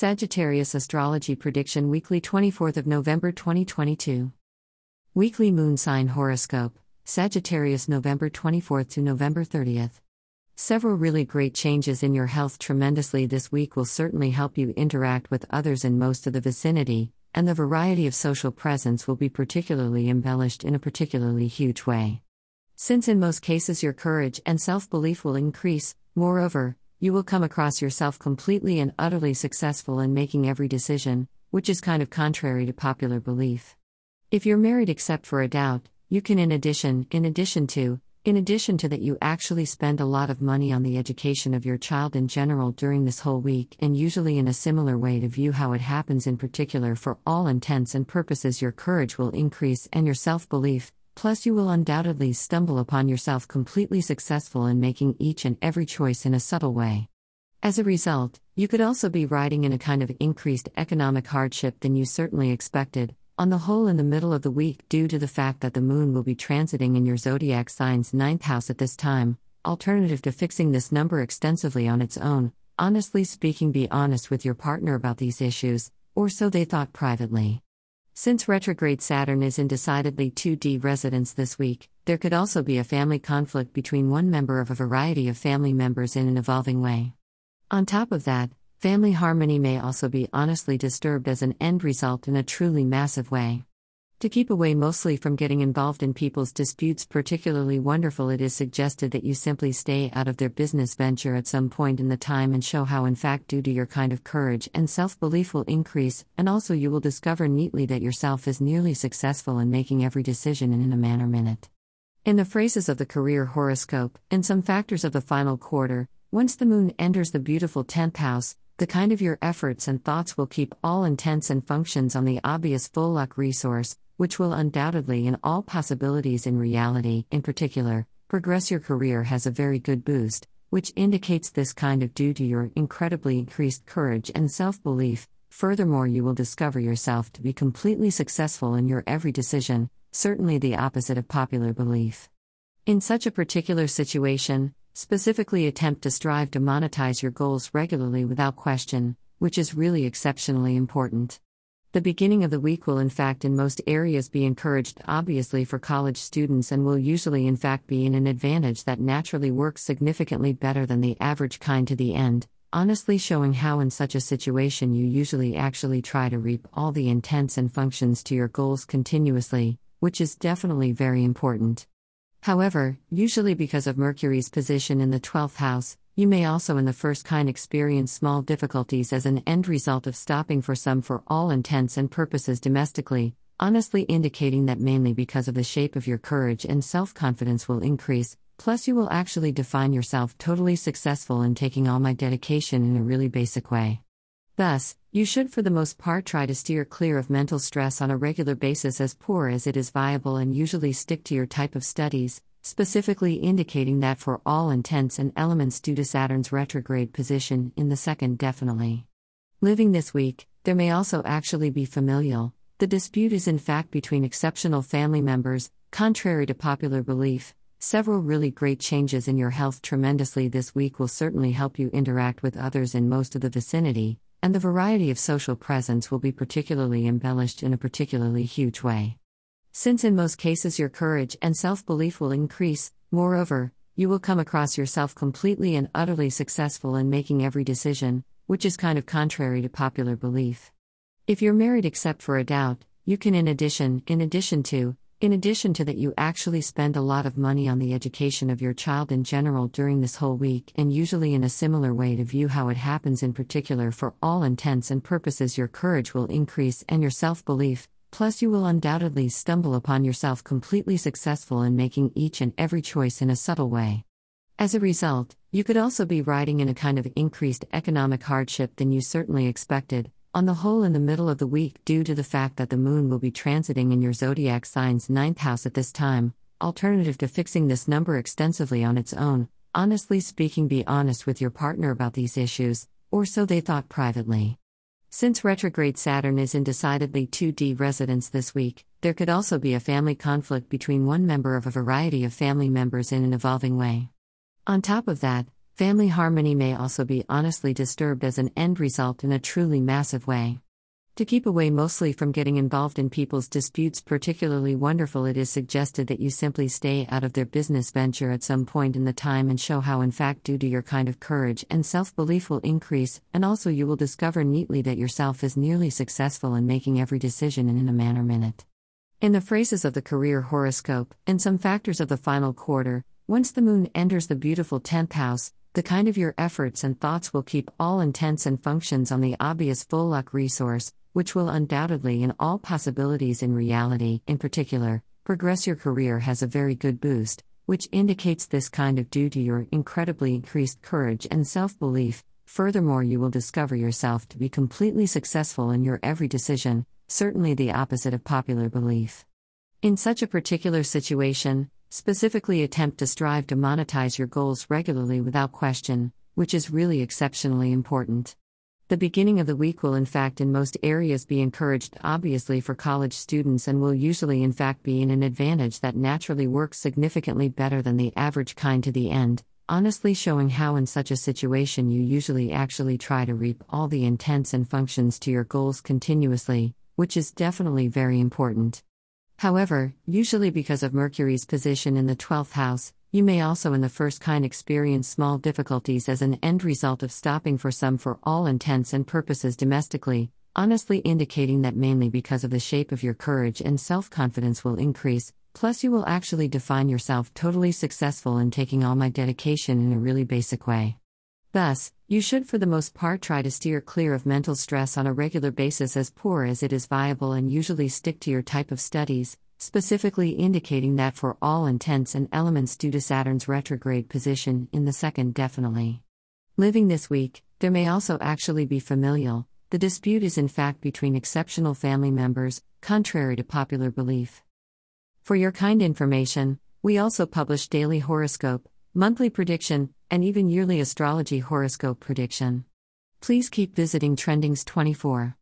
Sagittarius Astrology Prediction Weekly 24th of November 2022. Weekly Moon Sign Horoscope, Sagittarius November 24th to November 30th. Several really great changes in your health tremendously this week will certainly help you interact with others in most of the vicinity, and the variety of social presence will be particularly embellished in a particularly huge way. Since in most cases your courage and self belief will increase, moreover, you will come across yourself completely and utterly successful in making every decision, which is kind of contrary to popular belief. If you're married except for a doubt, you can in addition, in addition to, in addition to that you actually spend a lot of money on the education of your child in general during this whole week and usually in a similar way to view how it happens in particular for all intents and purposes your courage will increase and your self-belief, Plus, you will undoubtedly stumble upon yourself completely successful in making each and every choice in a subtle way. As a result, you could also be riding in a kind of increased economic hardship than you certainly expected, on the whole, in the middle of the week, due to the fact that the moon will be transiting in your zodiac sign's ninth house at this time. Alternative to fixing this number extensively on its own, honestly speaking, be honest with your partner about these issues, or so they thought privately. Since retrograde Saturn is in decidedly 2D residence this week, there could also be a family conflict between one member of a variety of family members in an evolving way. On top of that, family harmony may also be honestly disturbed as an end result in a truly massive way. To keep away mostly from getting involved in people's disputes, particularly wonderful, it is suggested that you simply stay out of their business venture at some point in the time and show how, in fact, due to your kind of courage and self belief will increase, and also you will discover neatly that yourself is nearly successful in making every decision in a manner minute. In the phrases of the career horoscope, in some factors of the final quarter, once the moon enters the beautiful 10th house, the kind of your efforts and thoughts will keep all intents and functions on the obvious full luck resource, which will undoubtedly, in all possibilities in reality, in particular, progress your career has a very good boost, which indicates this kind of due to your incredibly increased courage and self belief. Furthermore, you will discover yourself to be completely successful in your every decision, certainly the opposite of popular belief. In such a particular situation, specifically attempt to strive to monetize your goals regularly without question, which is really exceptionally important. The beginning of the week will, in fact, in most areas be encouraged, obviously, for college students, and will usually, in fact, be in an advantage that naturally works significantly better than the average kind to the end, honestly showing how, in such a situation, you usually actually try to reap all the intents and functions to your goals continuously, which is definitely very important. However, usually because of Mercury's position in the 12th house, you may also, in the first kind, experience small difficulties as an end result of stopping for some for all intents and purposes domestically, honestly indicating that mainly because of the shape of your courage and self confidence will increase, plus, you will actually define yourself totally successful in taking all my dedication in a really basic way. Thus, you should for the most part try to steer clear of mental stress on a regular basis as poor as it is viable and usually stick to your type of studies, specifically indicating that for all intents and elements due to Saturn's retrograde position in the second, definitely. Living this week, there may also actually be familial. The dispute is in fact between exceptional family members, contrary to popular belief. Several really great changes in your health tremendously this week will certainly help you interact with others in most of the vicinity, and the variety of social presence will be particularly embellished in a particularly huge way. Since in most cases your courage and self belief will increase, moreover, you will come across yourself completely and utterly successful in making every decision, which is kind of contrary to popular belief. If you're married except for a doubt, you can in addition, in addition to, in addition to that, you actually spend a lot of money on the education of your child in general during this whole week, and usually in a similar way to view how it happens in particular for all intents and purposes, your courage will increase and your self belief, Plus, you will undoubtedly stumble upon yourself completely successful in making each and every choice in a subtle way. As a result, you could also be riding in a kind of increased economic hardship than you certainly expected, on the whole, in the middle of the week, due to the fact that the moon will be transiting in your zodiac sign's ninth house at this time. Alternative to fixing this number extensively on its own, honestly speaking, be honest with your partner about these issues, or so they thought privately. Since retrograde Saturn is in decidedly 2D residence this week, there could also be a family conflict between one member of a variety of family members in an evolving way. On top of that, Family harmony may also be honestly disturbed as an end result in a truly massive way. To keep away mostly from getting involved in people's disputes, particularly wonderful, it is suggested that you simply stay out of their business venture at some point in the time and show how, in fact, due to your kind of courage and self belief will increase, and also you will discover neatly that yourself is nearly successful in making every decision in a manner minute. In the phrases of the career horoscope, and some factors of the final quarter, once the moon enters the beautiful 10th house, the kind of your efforts and thoughts will keep all intents and functions on the obvious full luck resource, which will undoubtedly, in all possibilities in reality, in particular, progress your career has a very good boost, which indicates this kind of due to your incredibly increased courage and self belief. Furthermore, you will discover yourself to be completely successful in your every decision, certainly the opposite of popular belief. In such a particular situation, specifically attempt to strive to monetize your goals regularly without question, which is really exceptionally important. The beginning of the week will, in fact, in most areas be encouraged, obviously, for college students, and will usually, in fact, be in an advantage that naturally works significantly better than the average kind to the end, honestly showing how, in such a situation, you usually actually try to reap all the intents and functions to your goals continuously, which is definitely very important. However, usually because of Mercury's position in the 12th house, you may also in the first kind experience small difficulties as an end result of stopping for some for all intents and purposes domestically, honestly indicating that mainly because of the shape of your courage and self confidence will increase, plus, you will actually define yourself totally successful in taking all my dedication in a really basic way. Thus, you should for the most part try to steer clear of mental stress on a regular basis as poor as it is viable and usually stick to your type of studies, specifically indicating that for all intents and elements due to Saturn's retrograde position in the second definitely. Living this week, there may also actually be familial, the dispute is in fact between exceptional family members, contrary to popular belief. For your kind information, we also publish daily horoscope, monthly prediction, and even yearly astrology horoscope prediction. Please keep visiting Trendingz 24.